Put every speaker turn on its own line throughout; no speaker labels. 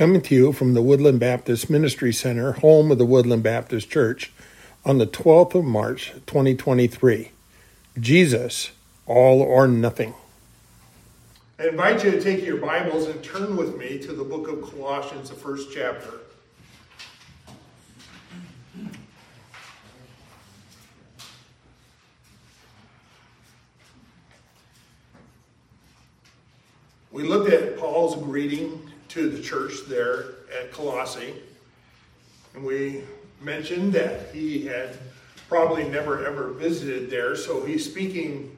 Coming to you from the Woodland Baptist Ministry Center, home of the Woodland Baptist Church, on the 12th of March, 2023. Jesus, all or nothing. I invite you to take your Bibles and turn with me to the book of Colossians, the first chapter. We looked at Paul's greeting to the church there at Colossae, and we mentioned that he had probably never ever visited there, so he's speaking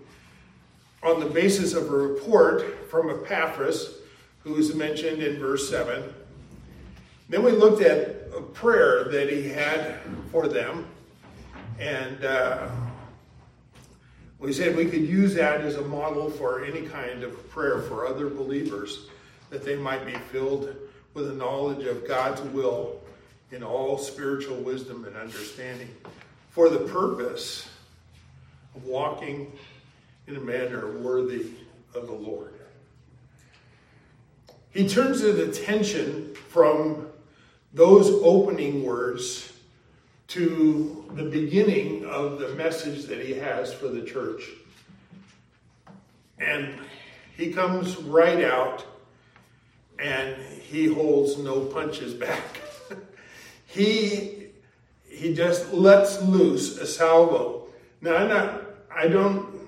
on the basis of a report from Epaphras, who is mentioned in verse 7. Then we looked at a prayer that he had for them, and uh, we said we could use that as a model for any kind of prayer for other believers, that they might be filled with a knowledge of God's will in all spiritual wisdom and understanding for the purpose of walking in a manner worthy of the Lord. He turns his attention from those opening words to the beginning of the message that he has for the church. And he comes right out and he holds no punches back. he he just lets loose a salvo. Now I'm not I don't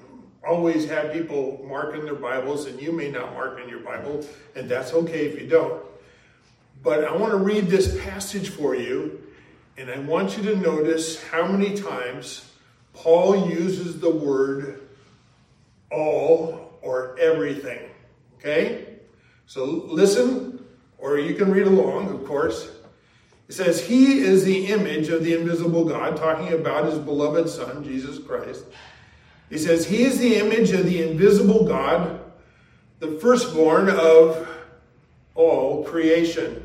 always have people mark in their Bibles, and you may not mark in your Bible, and that's okay if you don't. But I want to read this passage for you and I want you to notice how many times Paul uses the word all or everything. Okay? So listen, or you can read along, of course. It says, He is the image of the invisible God, talking about his beloved Son, Jesus Christ. He says, He is the image of the invisible God, the firstborn of all creation.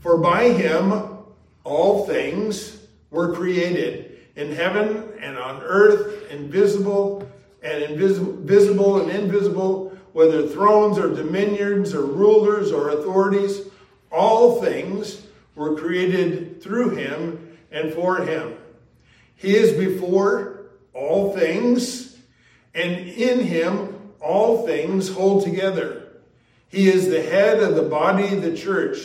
For by him all things were created in heaven and on earth, invisible and invisible, visible and invisible, whether thrones or dominions or rulers or authorities, all things were created through him and for him. He is before all things, and in him all things hold together. He is the head of the body the church.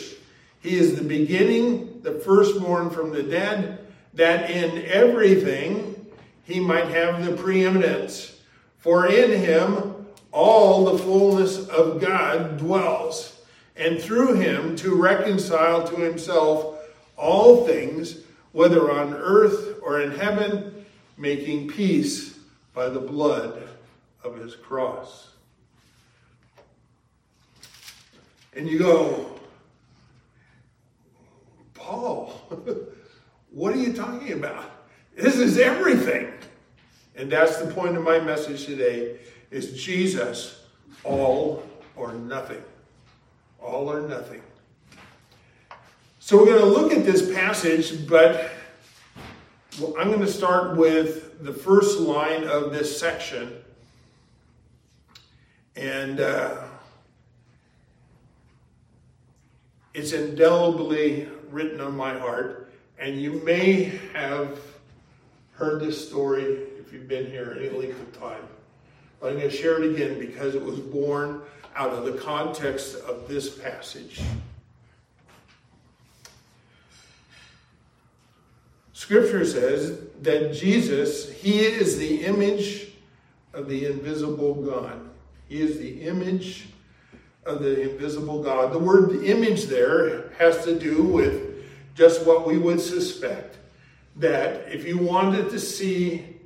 He is the beginning the firstborn from the dead, that in everything he might have the preeminence. For in him all the fullness of God dwells, and through him to reconcile to himself all things, whether on earth or in heaven, making peace by the blood of his cross. And you go, Paul, what are you talking about? This is everything. And that's the point of my message today is Jesus all or nothing. All or nothing. So we're going to look at this passage, but I'm going to start with the first line of this section. And uh, it's indelibly written on my heart. And you may have heard this story if you've been here any length of time. But I'm going to share it again because it was born out of the context of this passage. Scripture says that Jesus, He is the image of the invisible God. He is the image of the invisible God. The word image there has to do with just what we would suspect. That if you wanted to see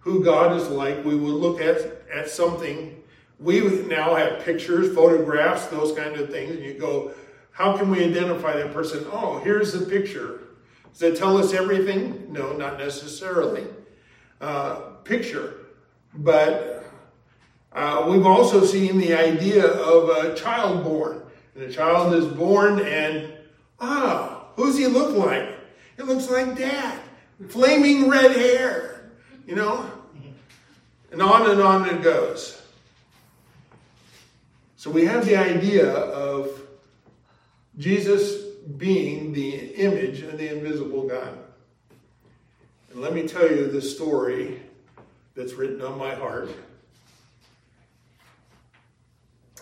who God is like, we would look at, at something. We now have pictures, photographs, those kind of things, and you go, how can we identify that person? Oh, here's the picture. Does it tell us everything? No, not necessarily. Uh, picture. But uh, we've also seen the idea of a child born. And a child is born, and ah, who's he look like? It looks like dad. Flaming red hair, you know? And on and on it goes. So we have the idea of Jesus being the image of the invisible God. And let me tell you the story that's written on my heart.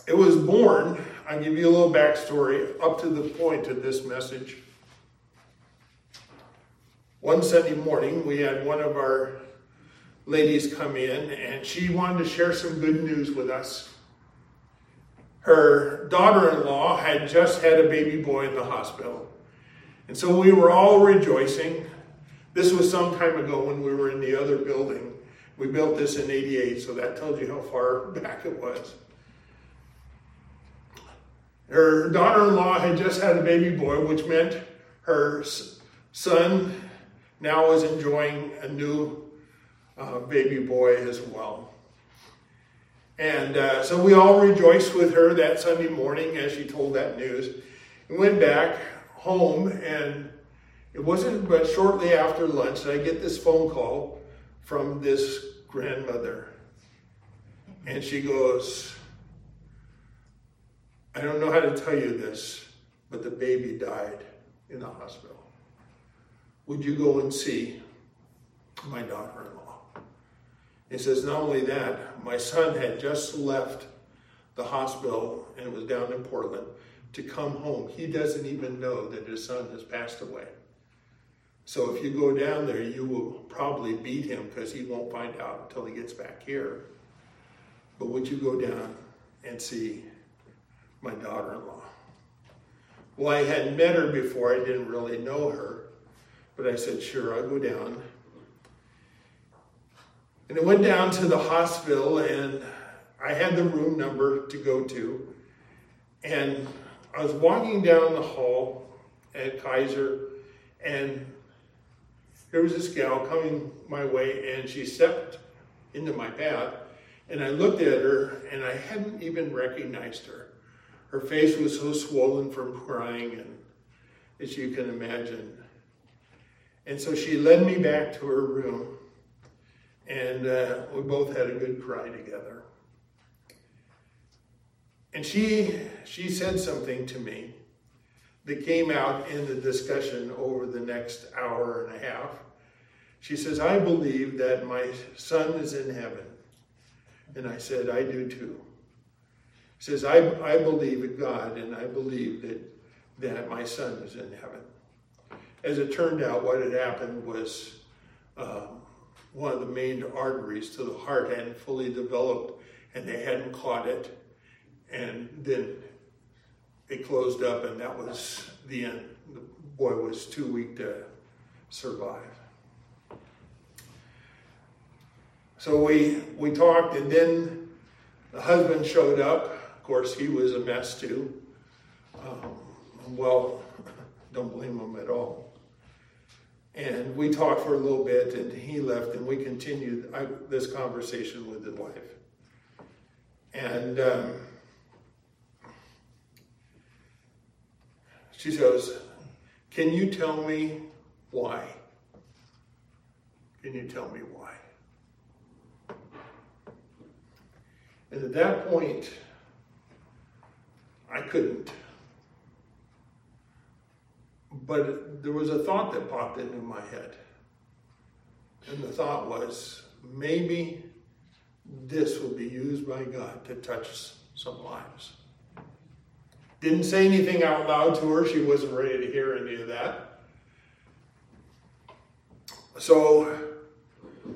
It was born, I'll give you a little backstory up to the point of this message. One Sunday morning, we had one of our ladies come in and she wanted to share some good news with us. Her daughter in law had just had a baby boy in the hospital. And so we were all rejoicing. This was some time ago when we were in the other building. We built this in 88, so that tells you how far back it was. Her daughter in law had just had a baby boy, which meant her son now was enjoying a new uh, baby boy as well. And uh, so we all rejoiced with her that Sunday morning as she told that news. We went back home, and it wasn't but shortly after lunch that I get this phone call from this grandmother. And she goes, I don't know how to tell you this, but the baby died in the hospital. Would you go and see my daughter in law? He says, Not only that, my son had just left the hospital and was down in Portland to come home. He doesn't even know that his son has passed away. So if you go down there, you will probably beat him because he won't find out until he gets back here. But would you go down and see my daughter in law? Well, I had met her before, I didn't really know her. But I said, sure, I'll go down. And I went down to the hospital and I had the room number to go to. And I was walking down the hall at Kaiser and there was this gal coming my way and she stepped into my path and I looked at her and I hadn't even recognized her. Her face was so swollen from crying and as you can imagine. And so she led me back to her room, and uh, we both had a good cry together. And she, she said something to me that came out in the discussion over the next hour and a half. She says, I believe that my son is in heaven. And I said, I do too. She says, I, I believe in God and I believe that, that my son is in heaven. As it turned out, what had happened was um, one of the main arteries to the heart hadn't fully developed and they hadn't caught it. And then it closed up, and that was the end. The boy was too weak to survive. So we, we talked, and then the husband showed up. Of course, he was a mess too. Um, well, don't blame him at all. And we talked for a little bit, and he left, and we continued I, this conversation with his wife. And um, she says, Can you tell me why? Can you tell me why? And at that point, I couldn't. But there was a thought that popped into my head. And the thought was maybe this will be used by God to touch some lives. Didn't say anything out loud to her. She wasn't ready to hear any of that. So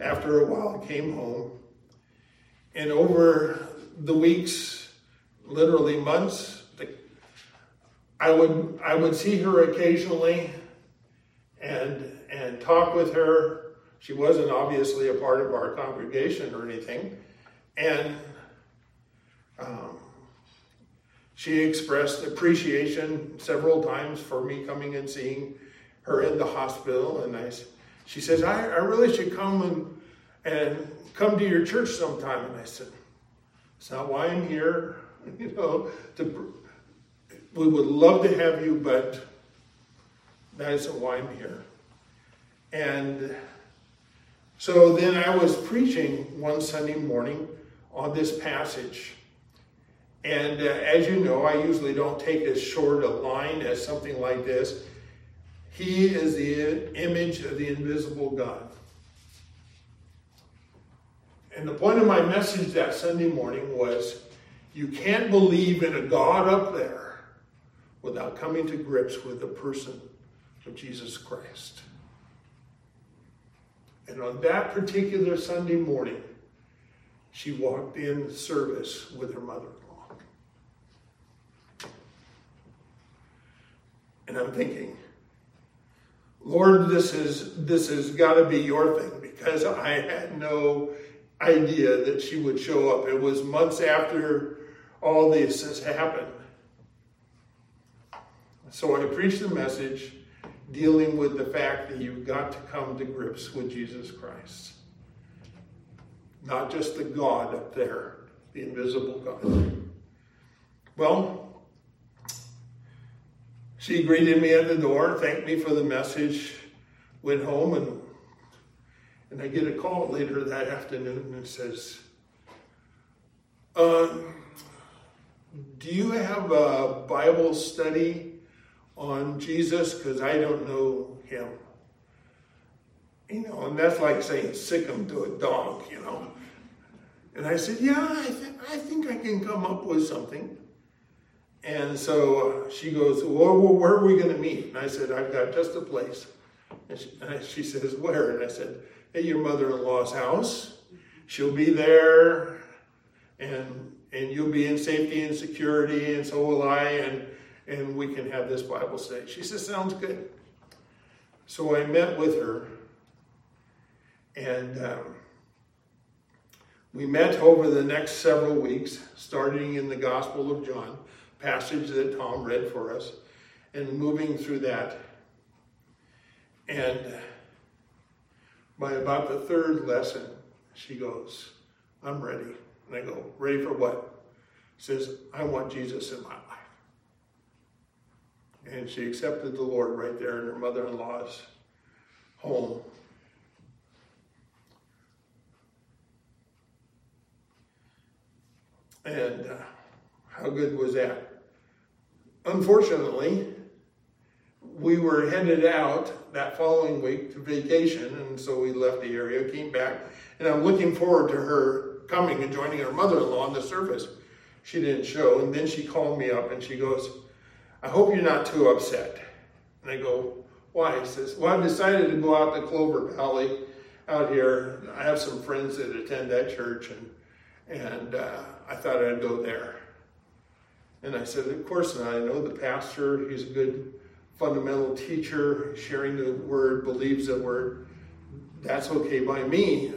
after a while, I came home. And over the weeks, literally months, I would I would see her occasionally and and talk with her. She wasn't obviously a part of our congregation or anything, and um, she expressed appreciation several times for me coming and seeing her in the hospital. And I, she says, I, I really should come and and come to your church sometime. And I said, it's not why I'm here, you know, to we would love to have you, but that isn't why I'm here. And so then I was preaching one Sunday morning on this passage. And uh, as you know, I usually don't take as short a line as something like this. He is the image of the invisible God. And the point of my message that Sunday morning was you can't believe in a God up there without coming to grips with the person of Jesus Christ. And on that particular Sunday morning, she walked in service with her mother in law. And I'm thinking, Lord, this is this has got to be your thing because I had no idea that she would show up. It was months after all this has happened. So I preached the message dealing with the fact that you've got to come to grips with Jesus Christ. Not just the God up there, the invisible God. Well, she greeted me at the door, thanked me for the message, went home, and, and I get a call later that afternoon and says, uh, Do you have a Bible study on Jesus? Because I don't know him. You know, and that's like saying sick him to a dog, you know. And I said, Yeah, I, th- I think I can come up with something. And so uh, she goes, Well, where are we going to meet? And I said, I've got just a place. And she, and she says, Where? And I said, At your mother in law's house. She'll be there, and and you'll be in safety and security, and so will I, and, and we can have this Bible study. She says, Sounds good. So I met with her, and um, we met over the next several weeks, starting in the Gospel of John, passage that Tom read for us, and moving through that. And by about the third lesson, she goes, I'm ready. And I go, Ready for what? She says, I want Jesus in my life. And she accepted the Lord right there in her mother in law's home. And uh, how good was that? Unfortunately, we were headed out that following week to vacation, and so we left the area, came back, and I'm looking forward to her coming and joining her mother in law in the service. She didn't show, and then she called me up and she goes, I hope you're not too upset. And I go, Why? He says, Well, I've decided to go out to Clover Valley out here. I have some friends that attend that church, and, and uh, I thought I'd go there. And I said, Of course not. I know the pastor, he's a good fundamental teacher, sharing the word, believes the word. That's okay by me.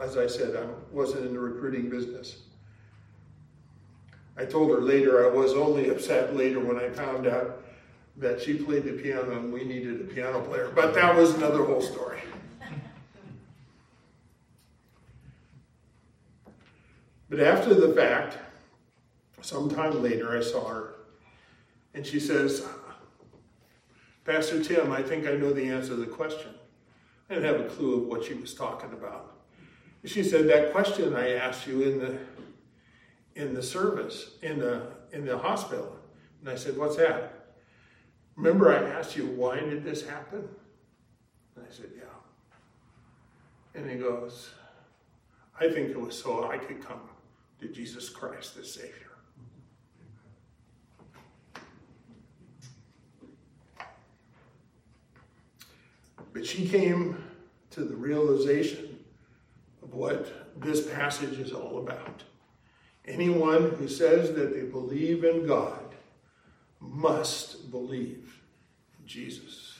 As I said, I wasn't in the recruiting business. I told her later I was only upset later when I found out that she played the piano and we needed a piano player. But that was another whole story. But after the fact, sometime later, I saw her and she says, Pastor Tim, I think I know the answer to the question. I didn't have a clue of what she was talking about. She said, That question I asked you in the in the service, in the in the hospital. And I said, What's that? Remember I asked you why did this happen? And I said, Yeah. And he goes, I think it was so I could come to Jesus Christ the Savior. But she came to the realization of what this passage is all about. Anyone who says that they believe in God must believe in Jesus.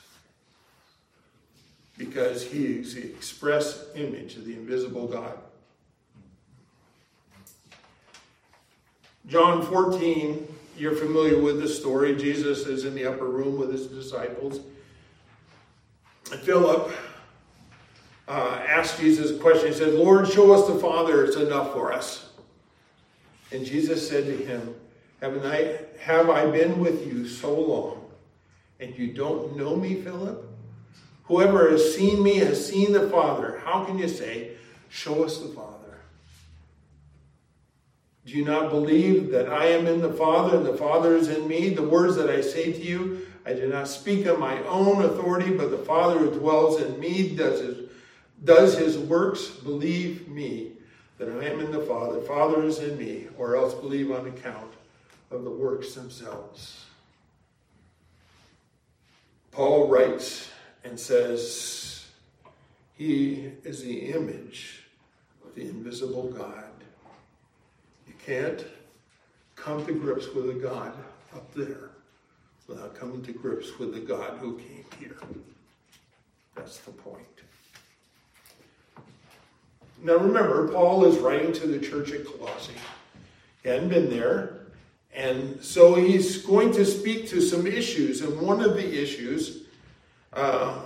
Because he is the express image of the invisible God. John 14, you're familiar with the story. Jesus is in the upper room with his disciples. And Philip uh, asked Jesus a question. He said, Lord, show us the Father. It's enough for us. And Jesus said to him, Haven't I, Have I been with you so long, and you don't know me, Philip? Whoever has seen me has seen the Father. How can you say, Show us the Father? Do you not believe that I am in the Father and the Father is in me? The words that I say to you, I do not speak on my own authority, but the Father who dwells in me does his, does his works. Believe me that I am in the Father, Father is in me, or else believe on account of the works themselves. Paul writes and says, He is the image of the invisible God. You can't come to grips with a God up there without coming to grips with the God who came here. That's the point. Now remember, Paul is writing to the church at Colossae. He hadn't been there. And so he's going to speak to some issues. And one of the issues uh,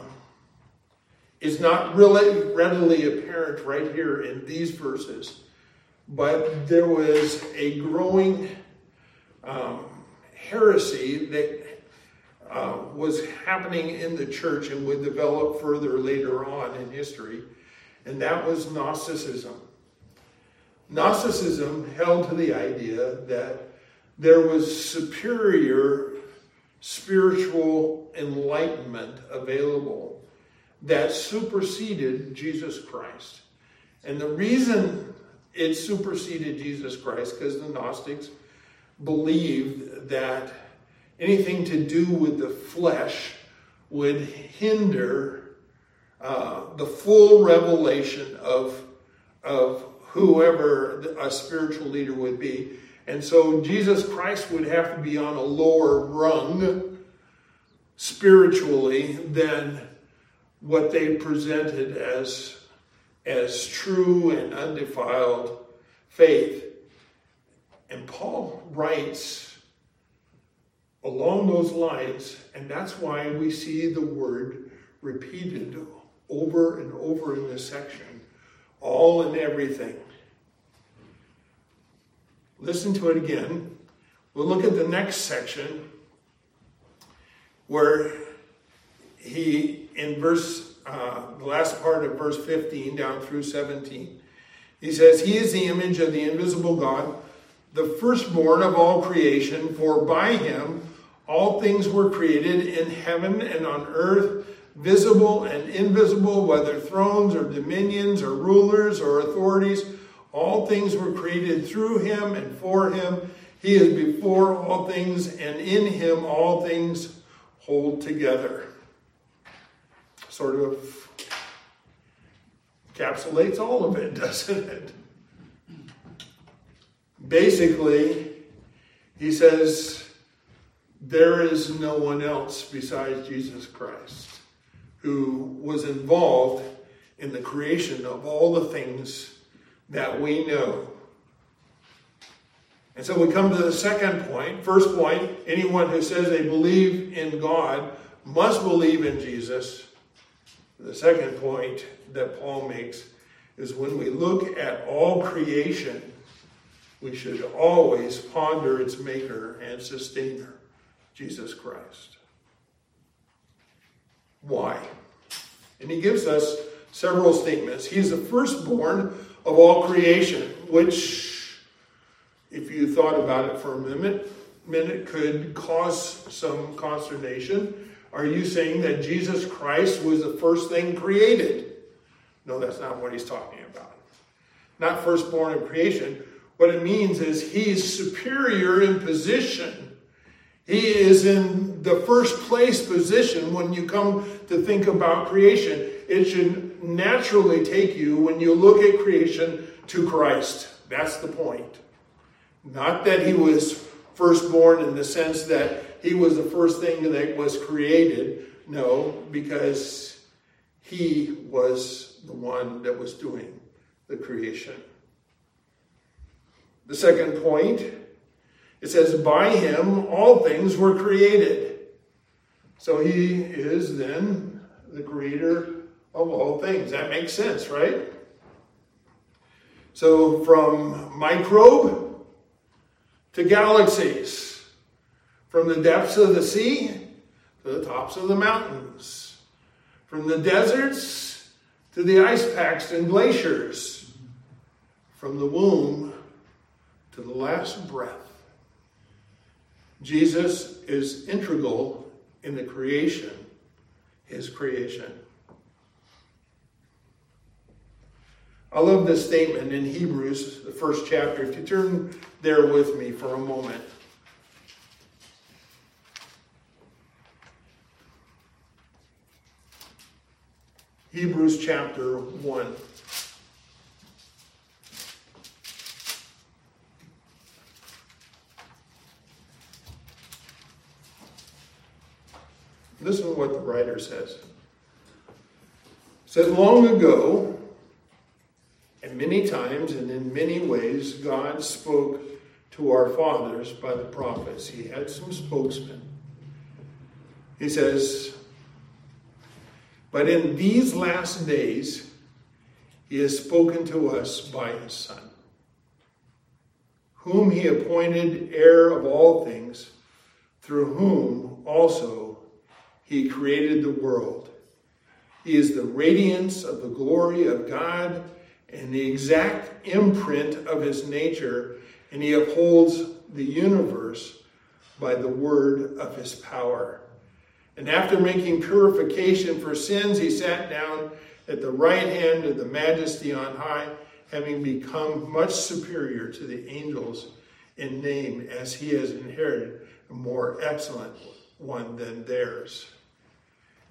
is not really readily apparent right here in these verses. But there was a growing um, heresy that uh, was happening in the church and would develop further later on in history, and that was Gnosticism. Gnosticism held to the idea that there was superior spiritual enlightenment available that superseded Jesus Christ. And the reason it superseded Jesus Christ, because the Gnostics believed that anything to do with the flesh would hinder uh, the full revelation of, of whoever a spiritual leader would be. And so Jesus Christ would have to be on a lower rung spiritually than what they presented as, as true and undefiled faith. And Paul writes along those lines, and that's why we see the word repeated over and over in this section all and everything. Listen to it again. We'll look at the next section where he, in verse, uh, the last part of verse 15 down through 17, he says, He is the image of the invisible God, the firstborn of all creation, for by him all things were created in heaven and on earth, visible and invisible, whether thrones or dominions or rulers or authorities. All things were created through him and for him. He is before all things, and in him all things hold together. Sort of encapsulates all of it, doesn't it? Basically, he says, there is no one else besides Jesus Christ who was involved in the creation of all the things that we know. And so we come to the second point. First point anyone who says they believe in God must believe in Jesus. The second point that Paul makes is when we look at all creation, we should always ponder its maker and sustainer. Jesus Christ. Why? And he gives us several statements. He's the firstborn of all creation, which, if you thought about it for a minute, minute could cause some consternation. Are you saying that Jesus Christ was the first thing created? No, that's not what he's talking about. Not firstborn of creation. What it means is he's superior in position he is in the first place position when you come to think about creation. It should naturally take you, when you look at creation, to Christ. That's the point. Not that he was firstborn in the sense that he was the first thing that was created. No, because he was the one that was doing the creation. The second point it says, By him all things were created. So he is then the creator of all things. That makes sense, right? So from microbe to galaxies, from the depths of the sea to the tops of the mountains, from the deserts to the ice packs and glaciers, from the womb to the last breath, Jesus is integral in the creation, his creation. I love this statement in Hebrews, the first chapter. If you turn there with me for a moment. Hebrews chapter 1. Listen to what the writer says. It Long ago, and many times and in many ways, God spoke to our fathers by the prophets. He had some spokesmen. He says, But in these last days, he has spoken to us by his Son, whom he appointed heir of all things, through whom also he created the world. He is the radiance of the glory of God and the exact imprint of his nature, and he upholds the universe by the word of his power. And after making purification for sins, he sat down at the right hand of the majesty on high, having become much superior to the angels in name, as he has inherited a more excellent one than theirs.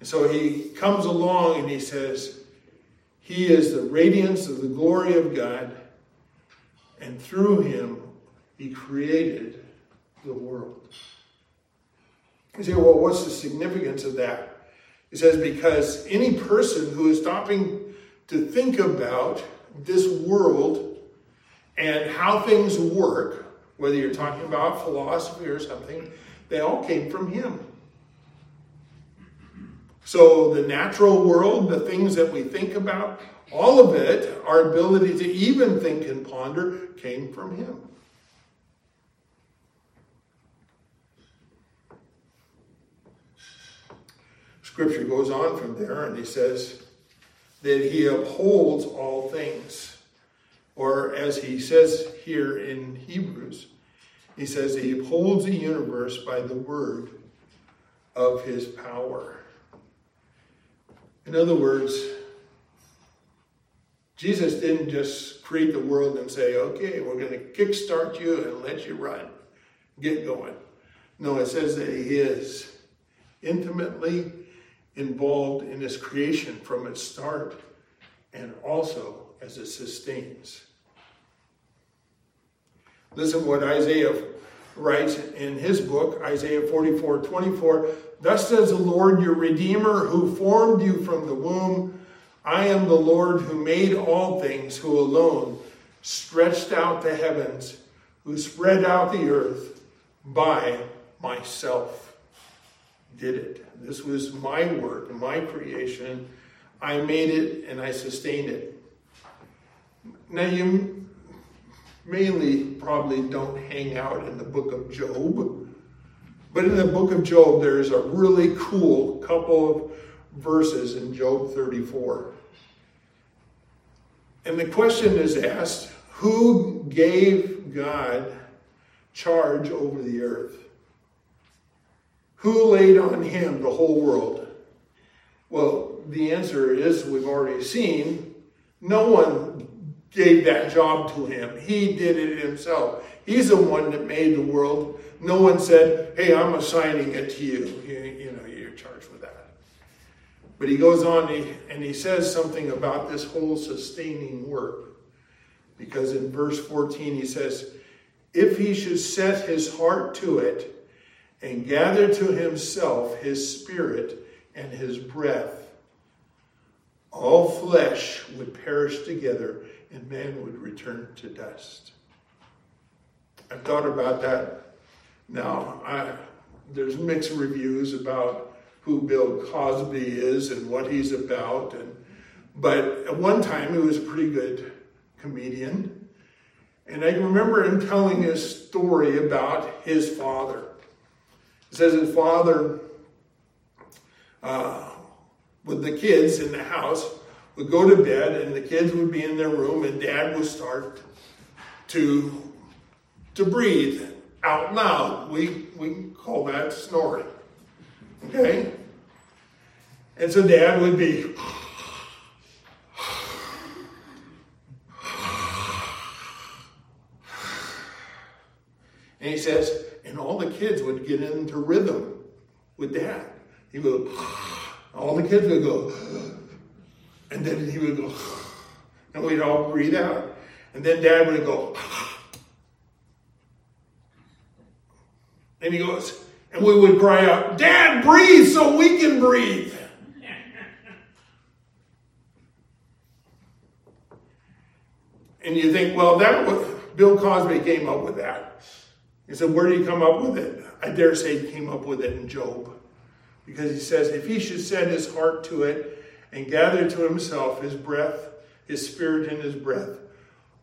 And so he comes along and he says, He is the radiance of the glory of God, and through him he created the world. You say, well, what's the significance of that? He says, because any person who is stopping to think about this world and how things work, whether you're talking about philosophy or something, they all came from him. So, the natural world, the things that we think about, all of it, our ability to even think and ponder, came from Him. Scripture goes on from there and he says that He upholds all things. Or, as he says here in Hebrews, he says he upholds the universe by the word of his power. In other words, Jesus didn't just create the world and say, okay, we're going to kickstart you and let you run, get going. No, it says that he is intimately involved in his creation from its start and also as it sustains. Listen what Isaiah writes in his book, Isaiah 44 24. Thus says the Lord your Redeemer, who formed you from the womb. I am the Lord who made all things, who alone stretched out the heavens, who spread out the earth by myself. Did it. This was my work, my creation. I made it and I sustained it. Now, you mainly probably don't hang out in the book of Job but in the book of Job, there's a really cool couple of verses in Job 34. And the question is asked who gave God charge over the earth? Who laid on him the whole world? Well, the answer is we've already seen no one gave that job to him. He did it himself. He's the one that made the world. No one said, hey, I'm assigning it to you. You, you know, you're charged with that. But he goes on and he says something about this whole sustaining work. Because in verse 14 he says, if he should set his heart to it and gather to himself his spirit and his breath, all flesh would perish together and man would return to dust. I've thought about that now, I, there's mixed reviews about who Bill Cosby is and what he's about, and but at one time he was a pretty good comedian, and I remember him telling his story about his father. It says his father, uh, with the kids in the house, would go to bed, and the kids would be in their room, and Dad would start to to breathe out loud. We, we call that snoring. Okay? And so dad would be. And he says, and all the kids would get into rhythm with dad. He would, all the kids would go, and then he would go, and we'd all breathe out. And then dad would go, and he goes, and we would cry out, Dad, breathe so we can breathe. and you think, well, that was, Bill Cosby came up with that. He said, where did he come up with it? I dare say he came up with it in Job. Because he says, if he should set his heart to it and gather to himself his breath, his spirit and his breath,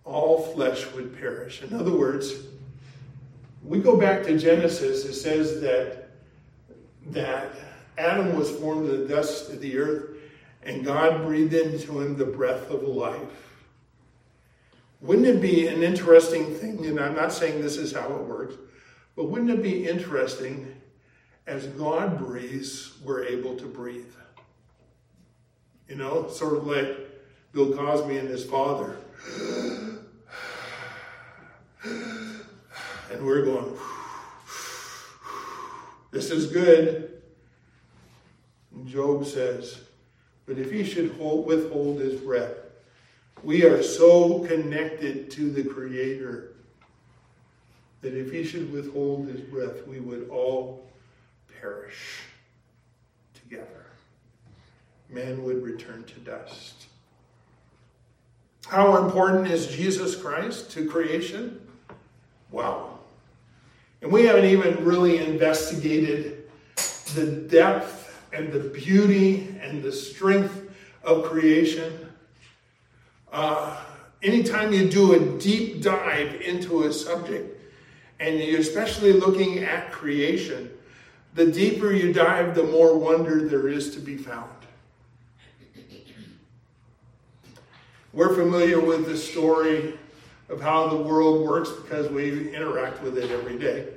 all flesh would perish. In other words, we go back to Genesis, it says that, that Adam was formed of the dust of the earth, and God breathed into him the breath of life. Wouldn't it be an interesting thing? And I'm not saying this is how it works, but wouldn't it be interesting as God breathes, we're able to breathe? You know, sort of like Bill Cosby and his father. And we're going, this is good. And Job says, but if he should hold, withhold his breath, we are so connected to the Creator that if he should withhold his breath, we would all perish together. Man would return to dust. How important is Jesus Christ to creation? Wow. And we haven't even really investigated the depth and the beauty and the strength of creation. Uh, anytime you do a deep dive into a subject, and you're especially looking at creation, the deeper you dive, the more wonder there is to be found. We're familiar with the story of how the world works because we interact with it every day.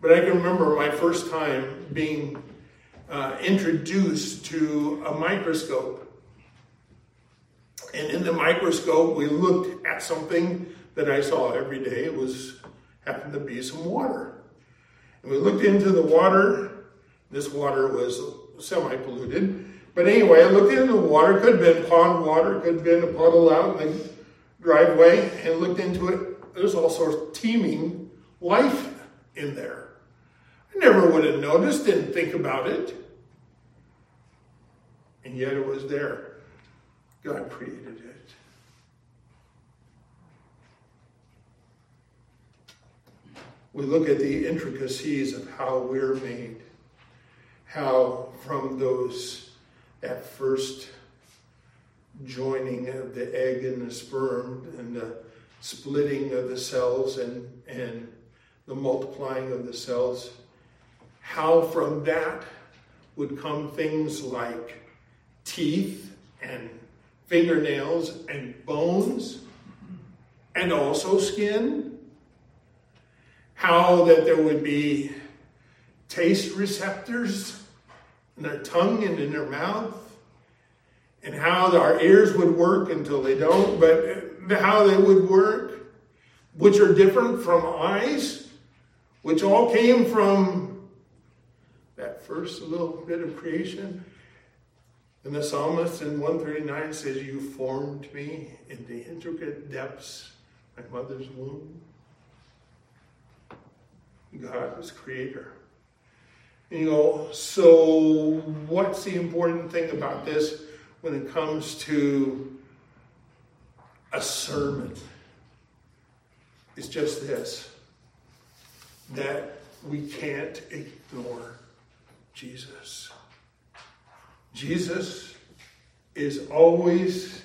But I can remember my first time being uh, introduced to a microscope. And in the microscope, we looked at something that I saw every day. It was happened to be some water. And we looked into the water. This water was semi-polluted. But anyway, I looked into the water. Could have been pond water. Could have been a puddle out in the driveway. And looked into it. There's all sorts of teeming life in there. I never would have noticed, didn't think about it. And yet it was there. God created it. We look at the intricacies of how we're made, how from those, that first joining of the egg and the sperm and the splitting of the cells and, and the multiplying of the cells how from that would come things like teeth and fingernails and bones and also skin. How that there would be taste receptors in their tongue and in their mouth. And how our ears would work until they don't, but uh, how they would work, which are different from eyes, which all came from that first little bit of creation. And the psalmist in 139 says, You formed me in the intricate depths of my mother's womb. God was creator. You go, so what's the important thing about this when it comes to a sermon? It's just this that we can't ignore Jesus. Jesus is always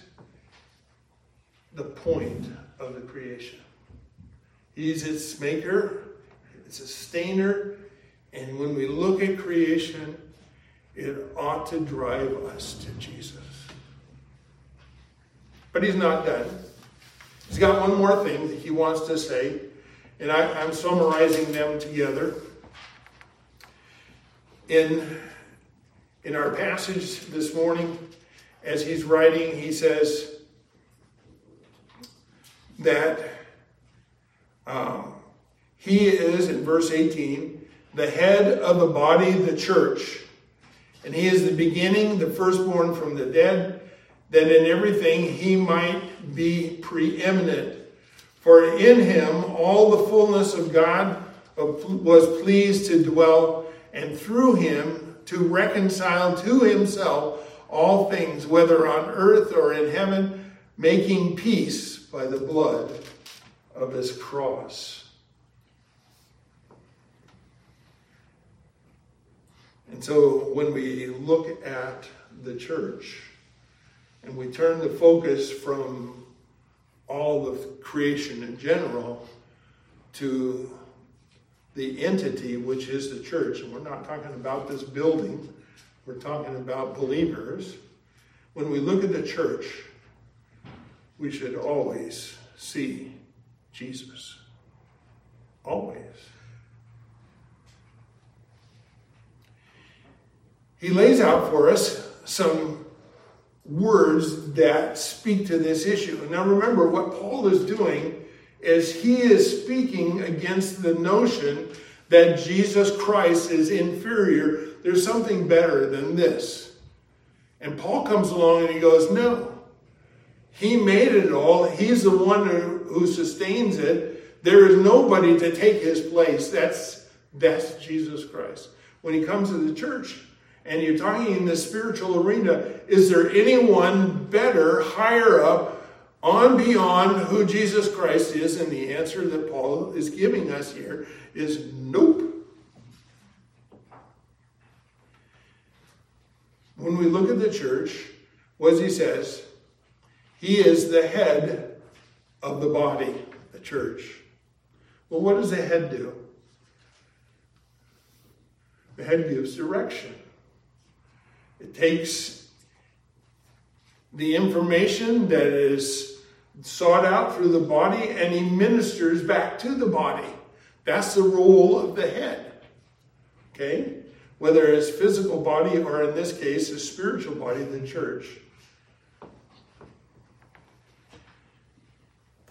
the point of the creation. He's its maker, its a sustainer, and when we look at creation, it ought to drive us to Jesus. But he's not done. He's got one more thing that he wants to say, and I, I'm summarizing them together. In, in our passage this morning, as he's writing, he says that um, he is, in verse 18, the head of the body, the church. And he is the beginning, the firstborn from the dead, that in everything he might be preeminent. For in him all the fullness of God was pleased to dwell, and through him to reconcile to himself all things, whether on earth or in heaven, making peace by the blood of his cross. And so when we look at the church and we turn the focus from all of creation in general to the entity which is the church, and we're not talking about this building, we're talking about believers. When we look at the church, we should always see Jesus. Always. He lays out for us some words that speak to this issue. Now remember, what Paul is doing is he is speaking against the notion that Jesus Christ is inferior. There's something better than this. And Paul comes along and he goes, No. He made it all. He's the one who, sustains it. There is nobody to take his place. That's, that's Jesus Christ. When he comes to the church, and you're talking in the spiritual arena, is there anyone better, higher up, on beyond who Jesus Christ is? And the answer that Paul is giving us here is nope. When we look at the church, what he says, he is the head of the body, the church. Well, what does the head do? The head gives direction. It takes the information that is sought out through the body and he ministers back to the body. That's the role of the head. Okay? Whether it's physical body or in this case, a spiritual body, the church.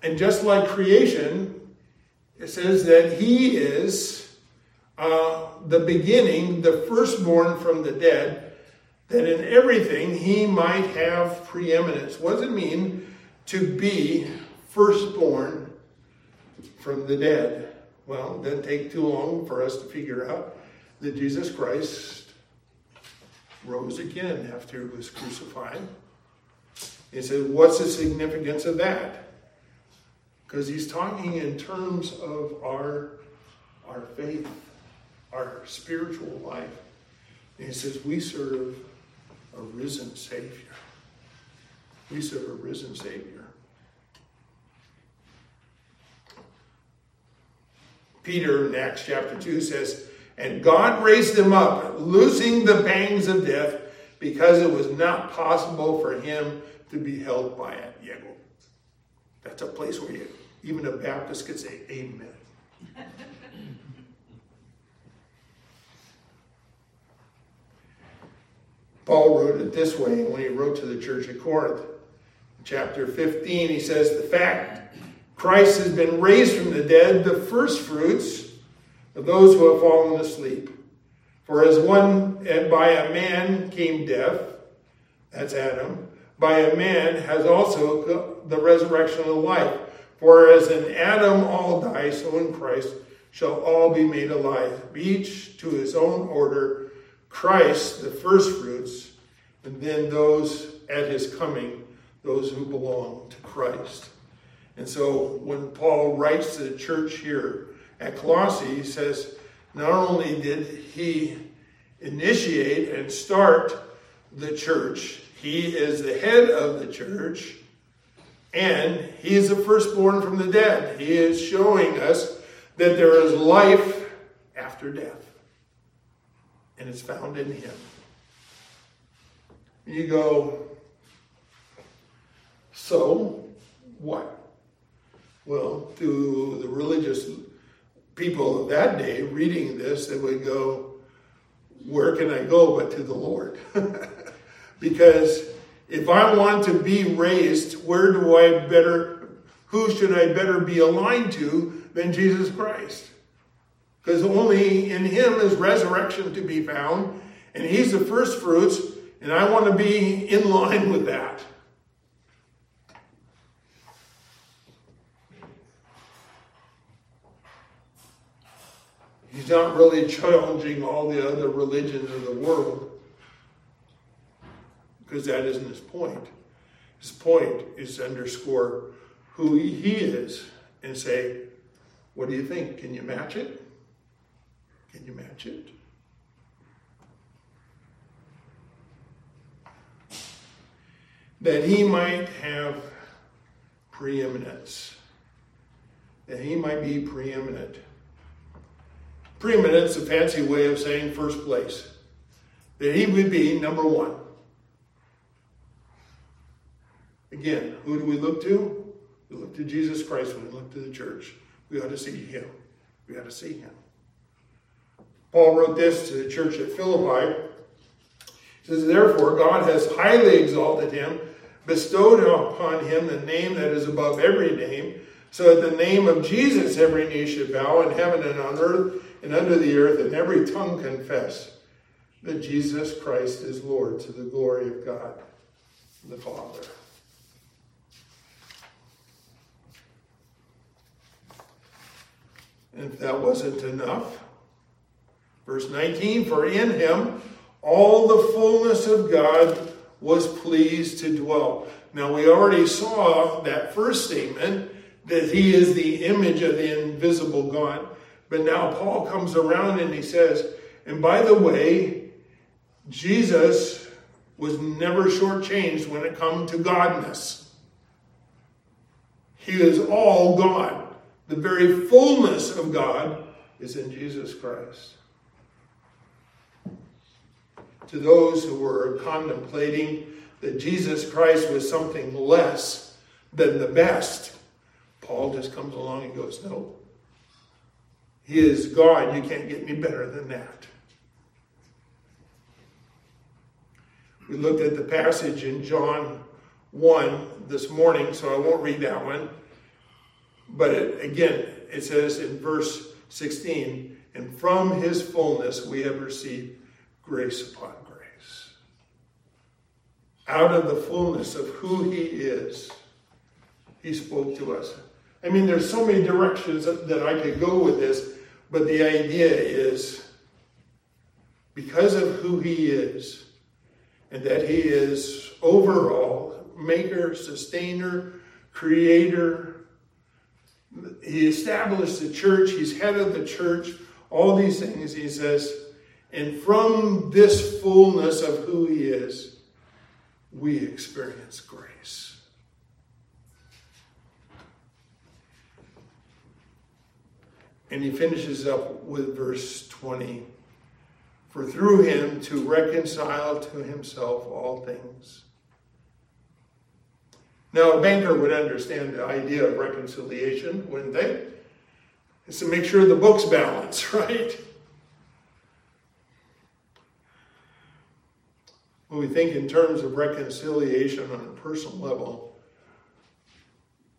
And just like creation, it says that he is uh, the beginning, the firstborn from the dead, that in everything he might have preeminence. What does it mean to be firstborn from the dead? Well, it doesn't take too long for us to figure out that Jesus Christ rose again after he was crucified. He said, What's the significance of that? Because he's talking in terms of our, our faith, our spiritual life. And he says, We serve a risen Savior. We serve a risen Savior. Peter in Acts chapter 2 says, And God raised him up, loosing the pangs of death, because it was not possible for him to be held by it. Yeah, that's a place where you, even a Baptist could say, Amen. Paul wrote it this way when he wrote to the church at Corinth. Chapter 15, he says, The fact Christ has been raised from the dead, the first fruits of those who have fallen asleep. For as one and by a man came death, that's Adam, by a man has also the resurrection of life. For as in Adam all die, so in Christ shall all be made alive, each to his own order Christ, the first fruits, and then those at his coming, those who belong to Christ. And so when Paul writes to the church here at Colossae, he says, not only did he initiate and start the church, he is the head of the church, and he is the firstborn from the dead. He is showing us that there is life after death and it's found in Him. You go, so what? Well, to the religious people of that day reading this, they would go, Where can I go but to the Lord? because if I want to be raised, where do I better, who should I better be aligned to than Jesus Christ? Because only in Him is resurrection to be found, and He's the first fruits, and I want to be in line with that. He's not really challenging all the other religions of the world because that isn't his point. His point is to underscore who he is and say, What do you think? Can you match it? Can you match it? That he might have preeminence. That he might be preeminent. Preeminence, a fancy way of saying first place. That he would be number one. Again, who do we look to? We look to Jesus Christ when we look to the church. We ought to see him. We ought to see him. Paul wrote this to the church at Philippi. He says, Therefore, God has highly exalted him, bestowed upon him the name that is above every name, so that the name of Jesus every knee should bow in heaven and on earth and under the earth, and every tongue confess that Jesus Christ is Lord to the glory of God the Father. And if that wasn't enough, verse 19, for in him all the fullness of God was pleased to dwell. Now, we already saw that first statement that he is the image of the invisible God. But now Paul comes around and he says, and by the way, Jesus was never shortchanged when it come to godness. He is all God. The very fullness of God is in Jesus Christ. To those who were contemplating that Jesus Christ was something less than the best, Paul just comes along and goes, No. He is God. You can't get any better than that. We looked at the passage in John 1 this morning, so I won't read that one. But it, again, it says in verse 16, and from his fullness we have received grace upon. Out of the fullness of who he is, he spoke to us. I mean, there's so many directions that I could go with this, but the idea is because of who he is, and that he is overall maker, sustainer, creator, he established the church, he's head of the church, all these things, he says, and from this fullness of who he is, we experience grace. And he finishes up with verse 20 For through him to reconcile to himself all things now, a banker would understand the idea of reconciliation, wouldn't they? It's to make sure the books balance, right? When we think in terms of reconciliation on a personal level,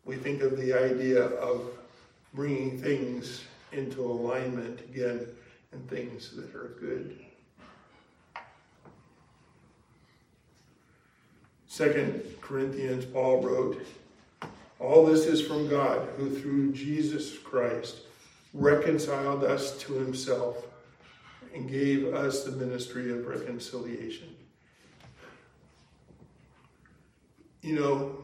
we think of the idea of bringing things into alignment again and things that are good. Second Corinthians, Paul wrote, All this is from God, who through Jesus Christ reconciled us to himself and gave us the ministry of reconciliation. You know,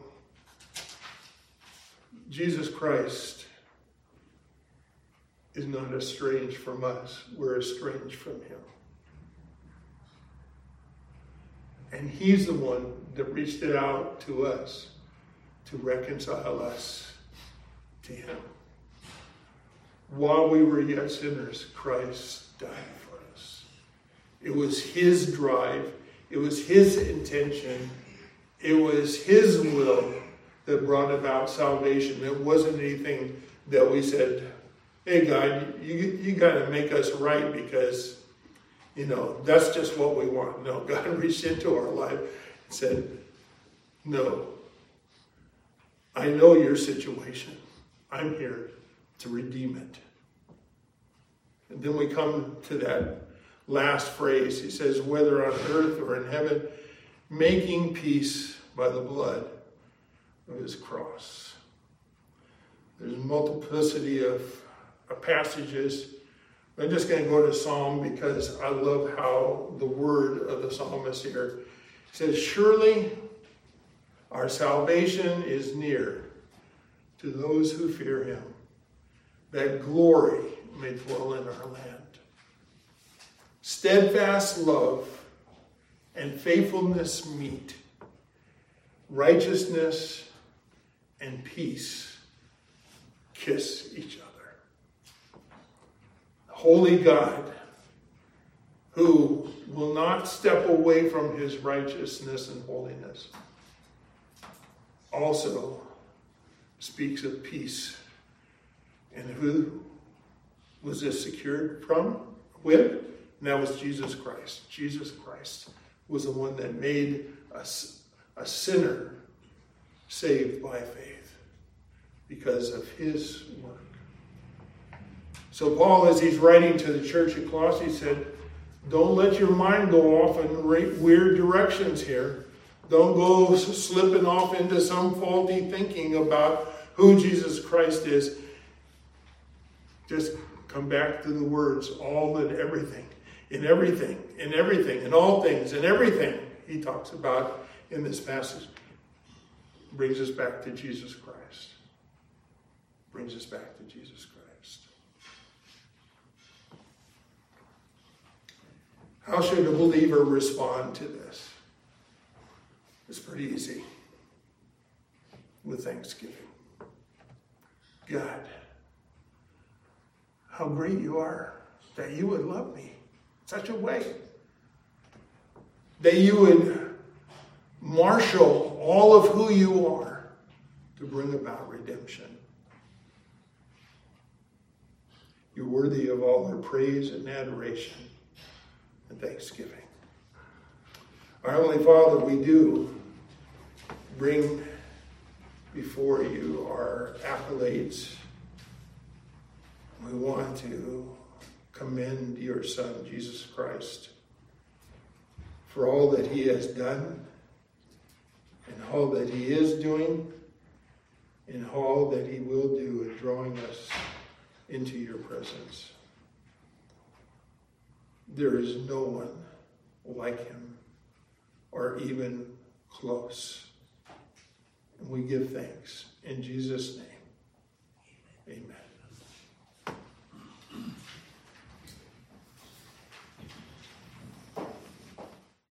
Jesus Christ is not estranged from us, we're estranged from him. And he's the one that reached it out to us to reconcile us to him. While we were yet sinners, Christ died for us. It was his drive, it was his intention, it was his will that brought about salvation. It wasn't anything that we said, hey, God, you, you got to make us right because, you know, that's just what we want. No, God reached into our life and said, no, I know your situation. I'm here to redeem it. And then we come to that last phrase. He says, whether on earth or in heaven, making peace by the blood of his cross. There's multiplicity of, of passages. I'm just going to go to Psalm because I love how the word of the psalmist here says, Surely our salvation is near to those who fear him, that glory may dwell in our land. Steadfast love and faithfulness meet, righteousness and peace kiss each other. Holy God, who will not step away from his righteousness and holiness, also speaks of peace. And who was this secured from? With? And that was Jesus Christ. Jesus Christ was the one that made us a sinner saved by faith because of his work. So, Paul, as he's writing to the church at Colossae, said, Don't let your mind go off in weird directions here. Don't go slipping off into some faulty thinking about who Jesus Christ is. Just come back to the words, all and everything, in everything, in everything, in all things, in everything he talks about in this passage. Brings us back to Jesus Christ. Brings us back to Jesus Christ. How should a believer respond to this? It's pretty easy with thanksgiving. God, how great you are that you would love me such a way. That you would marshal all of who you are to bring about redemption. You're worthy of all our praise and adoration and thanksgiving. Our Heavenly Father, we do bring before you our accolades. We want to commend your Son, Jesus Christ, for all that he has done and all that he is doing and all that he will do in drawing us into your presence. There is no one like him or even close. And we give thanks in Jesus' name.